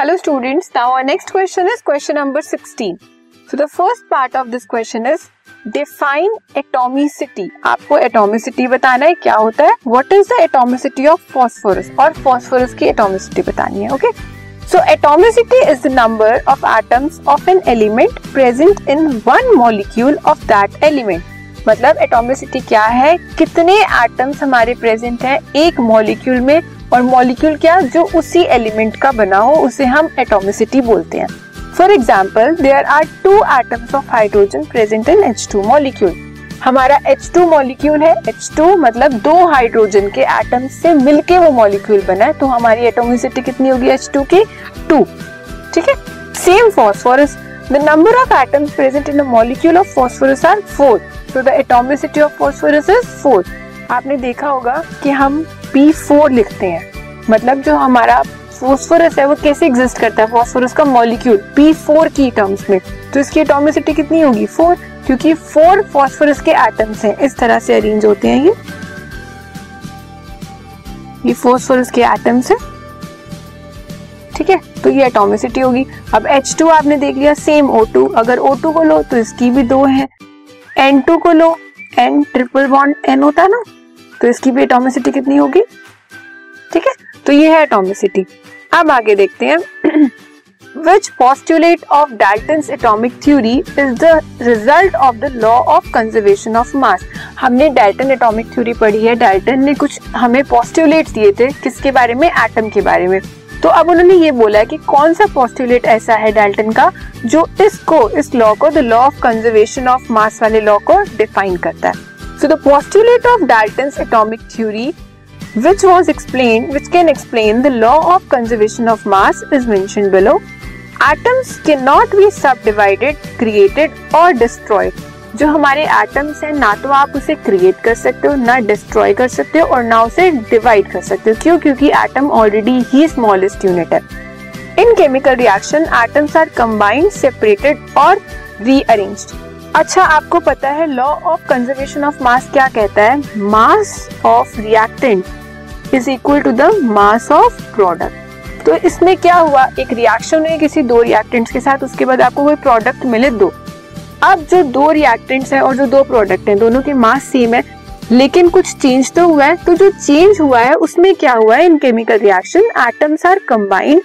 Hello students now our next question is question number 16 so the first part of this question is define atomicity आपको atomicity बताना है, क्या होता है? What is the atomicity of phosphorus और phosphorus की atomicity बतानी है okay so atomicity is the number of atoms of an element present in one molecule of that element मतलब एटॉमिसिटी क्या है? कितने एटम्स हमारे प्रेजेंट हैं एक मॉलिक्यूल में? और मॉलिक्यूल क्या, जो उसी एलिमेंट का बना हो, उसे हम एटोमिसिटी बोलते हैं। For example there are two atoms of hydrogen present in H two molecule हमारा H2 मॉलिक्यूल है। H2 मतलब दो हाइड्रोजन के एटम से मिलके वो मॉलिक्यूल बना है। तो हमारी एटोमिसिटी कितनी होगी एच टू की? टू ठीक है? Same phosphorus the number of atoms present in a molecule of phosphorus are four so the atomicity of phosphorus is four आपने देखा होगा कि हम P4 लिखते हैं। मतलब जो हमारा फॉस्फोरस है, वो कैसे एग्जिस्ट करता है? फॉस्फोरस का मॉलिक्यूल P4 की टर्म्स में। तो इसकी एटोमिसिटी कितनी होगी? फोर क्योंकि फोर फॉस्फोरस के एटम्स हैं। इस तरह से अरेंज होते हैं ये। ये फॉस्फोरस के एटम्स हैं। ठीक है? तो ये एटोमिसिटी होगी। अब H2 आपने देख लिया सेम O2 अगर O2 को लो तो इसकी भी दो है। N2 को लो। N ट्रिपल बॉन्ड N होता है ना? तो इसकी भी एटोमिसिटी कितनी होगी? ठीक है? तो ये है एटोमिसिटी अब आगे देखते हैं। Which postulate of Dalton's atomic theory is the result of the law of conservation of mass. हमने डाल्टन एटॉमिक थ्योरी पढ़ी है। डाल्टन ने कुछ हमें पोस्टुलेट दिए थे किसके बारे में? एटम के बारे में। तो अब उन्होंने ये बोला है कि कौन सा पोस्टुलेट ऐसा है डाल्टन का जो इसको, इस लॉ को the law of conservation of mass वाले लॉ को डिफाइन करता है। So the postulate of Dalton's atomic theory which was explained, which can explain the law of conservation of mass, is mentioned below. Atoms cannot be subdivided, created, or destroyed. जो हमारे atoms हैं, ना तो आप उसे create कर सकते हो, ना डिस्ट्रॉय कर सकते हो, और ना उसे डिवाइड कर सकते हो। क्यों? क्योंकि एटम ऑलरेडी ही स्मॉलेस्ट यूनिट है। In chemical reaction atoms are combined separated और रीअरेंज्ड अच्छा आपको पता है law of conservation of mass क्या कहता है? Mass of reactant is equal to the mass of product तो इसमें क्या हुआ? एक रिएक्शन है किसी दो रिएक्टेंट्स के साथ, उसके बाद आपको कोई प्रोडक्ट मिले दो। अब जो दो रिएक्टेंट्स हैं और जो दो प्रोडक्ट हैं, दोनों के मास सेम है, लेकिन कुछ चेंज तो हुआ है। तो जो चेंज हुआ है, उसमें क्या हुआ है? In chemical reaction atoms are combined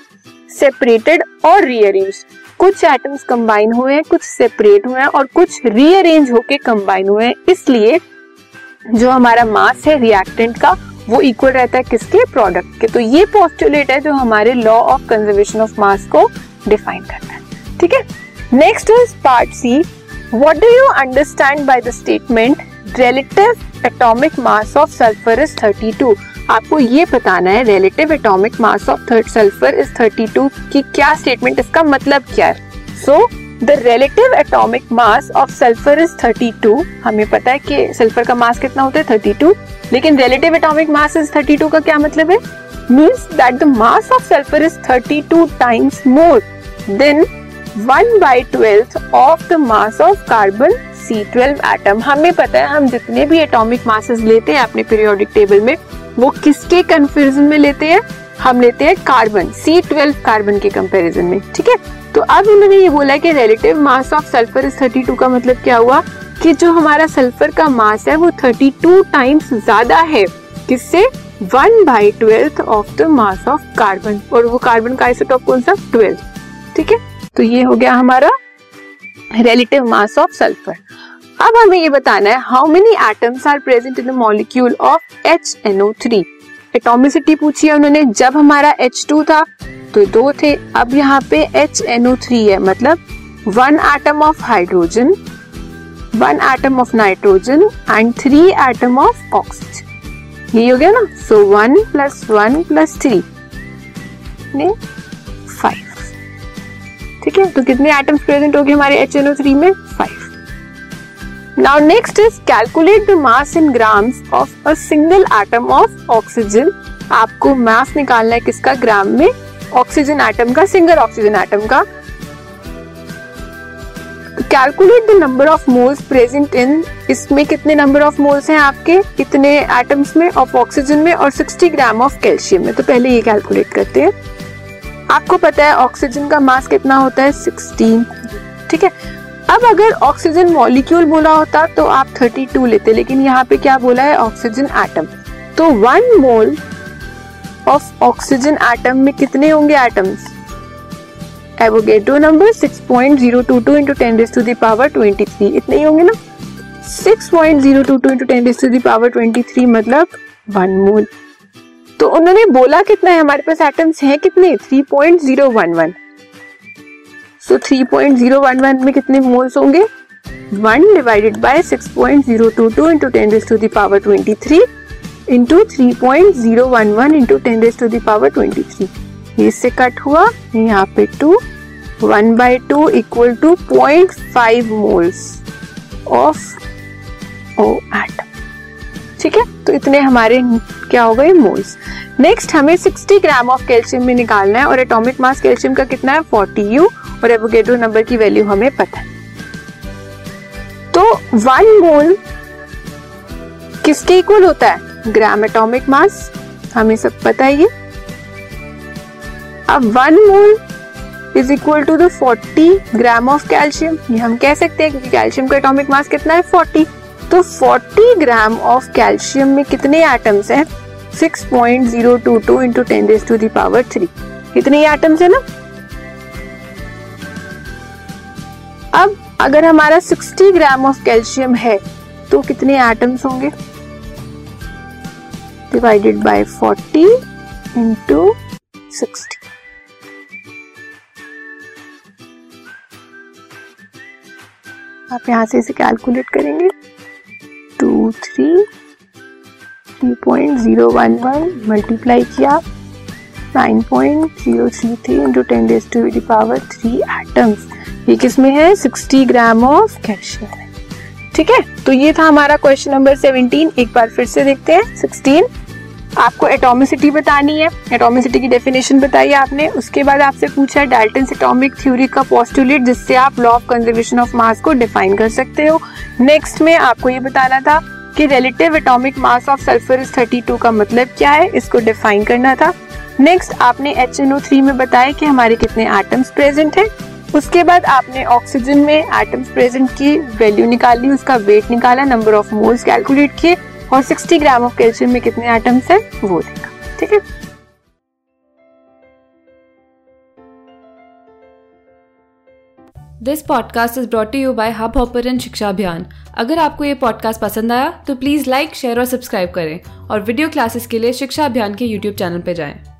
separated और रीअरेंज कुछ एटम्स कंबाइन हुए हैं कुछ सेपरेट हुए हैं और कुछ रीअरेंज होके कंबाइन हुए। हैं इसलिए जो हमारा मास है रिएक्टेंट का, वो इक्वल रहता है किसके प्रोडक्ट के। तो ये पोस्टुलेट है जो हमारे law of conservation of mass को डिफाइन करता है। ठीक है? Next is part C what do you understand by the statement relative atomic mass of sulphur is 32 आपको ये बताना है relative atomic mass of third sulphur is 32 की क्या स्टेटमेंट इसका मतलब क्या है? So the relative atomic mass of sulphur is 32 हमें पता है कि सल्फ़र का मास कितना होता है? 32 लेकिन रिलेटिव एटॉमिक मास इज़ 32 का क्या मतलब है? Means that the mass of sulphur is 32 times more than 1 by 12th of the mass of carbon C12 atom हमें पता है, हम जितने भी एटॉमिक मासेस लेते हैं अपने पीरियोडिक टेबल में वो किसके कंपेरिजन में लेते हैं? हम लेते हैं कार्बन सी ट्वेल्व कार्बन के कंपेरिजन में, ठीक है? तो अब उन्होंने ये बोला कि relative mass of sulphur is 32 का मतलब क्या हुआ? कि जो हमारा सल्फ़र का मास है, वो 32 टाइम्स ज़्यादा है। किससे? One by twelfth of the mass of carbon और वो कार्बन का आइसोटॉप कौन सा? ट्वेल्व ठीक है? तो ये हो गया हमारा रिलेटिव मास ऑफ़ सल्फ़र अब हमें ये बताना है how many atoms are present in the molecule of H NO three atomicity पूछी है उन्होंने, जब हमारा एच टू था तो दो थे, अब यहाँ पे एच एनओ थ्री है मतलब one atom of hydrogen one atom of nitrogen and three atom of oxygen ये हो गया ना? So one plus one plus three five ठीक है? तो कितने एटम्स प्रेजेंट हो गए हमारे एच एनओ थ्री में? Five Now, next is calculate the mass in grams of a single atom of oxygen. आपको मास निकालना है किसका? ग्राम में ऑक्सीजन एटम का सिंगल ऑक्सीजन एटम का। Calculate the number of moles present in इसमें कितने नंबर ऑफ़ मोल्स हैं आपके? कितने एटम्स में ऑफ़ ऑक्सीजन में और 60 ग्राम ऑफ़ कैल्शियम में। तो पहले ये कैलकुलेट करते हैं। आपको पता है ऑक्सीजन का मास कितना होता है? 16 ठीक है? अब अगर ऑक्सीजन मॉलिक्यूल बोला होता तो आप 32 लेते, लेकिन यहाँ पे क्या बोला है? ऑक्सीजन एटम तो one mole of oxygen atom में कितने होंगे atoms Avogadro number 6.022 into 10 raised to the power 23 इतने ही होंगे ना? 6.022 into 10 raised to the power 23 मतलब वन मोल तो उन्होंने बोला कितना है? हमारे पास एटम्स हैं कितने? 3.011 सो so 3.011 में कितने मोल्स होंगे? 1 divided by 6.022 into 10 raised to the power 23 into 3.011 into 10 raised to the power 23 ये इससे कट हुआ यहाँ पे 2 1 by 2 equal to 0.5 moles of O atom. ठीक है? तो इतने हमारे क्या हो गए? मोल्स नेक्स्ट हमें 60 ग्राम ऑफ़ कैल्शियम में निकालना है और एटॉमिक मास कैल्शियम का कितना है? 40 यू और एवोगेड्रो नंबर की वैल्यू हमें पता है। तो वन मोल किसके इक्वल होता है? ग्राम एटॉमिक मास हमें सब पता है ये। अब one mole is equal to the 40 gram of calcium ये हम कह सकते हैं क्योंकि कैल्शियम का एटॉमिक मास कितना है? 40 तो 40 ग्राम ऑफ़ कैल्शियम में कितने एटम्स हैं? 6.022 point zero two two into ten two इतने एटम्स है ना? अब अगर हमारा 60 ग्राम ऑफ़ कैल्शियम है तो कितने एटम्स होंगे? डिवाइडेड बाय 40 इंटू सिक्सटी आप यहाँ से इसे कैलकुलेट करेंगे। Two three three point zero one one multiply किया। Nine point zero three three into ten raise to power three atoms ये किसमें है? सिक्सटी ग्राम ऑफ़ कैल्शियम ठीक है? तो ये था हमारा क्वेश्चन नंबर सेवनटीन एक बार फिर से देखते हैं. सिक्सटीन आपको एटोमिसिटी बतानी है. एटोमिसिटी की डेफिनेशन बताई आपने. उसके बाद आपसे पूछा है डाल्टन एटॉमिक थ्योरी का पोस्टुलेट जिससे आप law of conservation of mass को डिफाइन कर सकते हो. नेक्स्ट में आपको ये बताना था कि relative atomic mass of sulphur is 32 का मतलब क्या है? इसको डिफाइन करना था. नेक्स्ट आपने एच एन ओ थ्री में बताया कि हमारे कितने एटम्स प्रेजेंट है? उसके बाद आपने ऑक्सीजन में एटम्स प्रेजेंट की वैल्यू निकाली, उसका वेट निकाला नंबर ऑफ़ मोल्स कैलकुलेट किए और 60 ग्राम ऑफ़ कैल्शियम में कितने एटम्स है, वो देखा। ठीक है? This podcast is brought you by Hubhopper Shiksha Abhiyan अगर आपको ये पॉडकास्ट पसंद आया तो प्लीज़ लाइक शेयर और सब्सक्राइब करें और वीडियो क्लासेस के लिए शिक्षा अभियान के यूट्यूब चैनल पर जाएँ।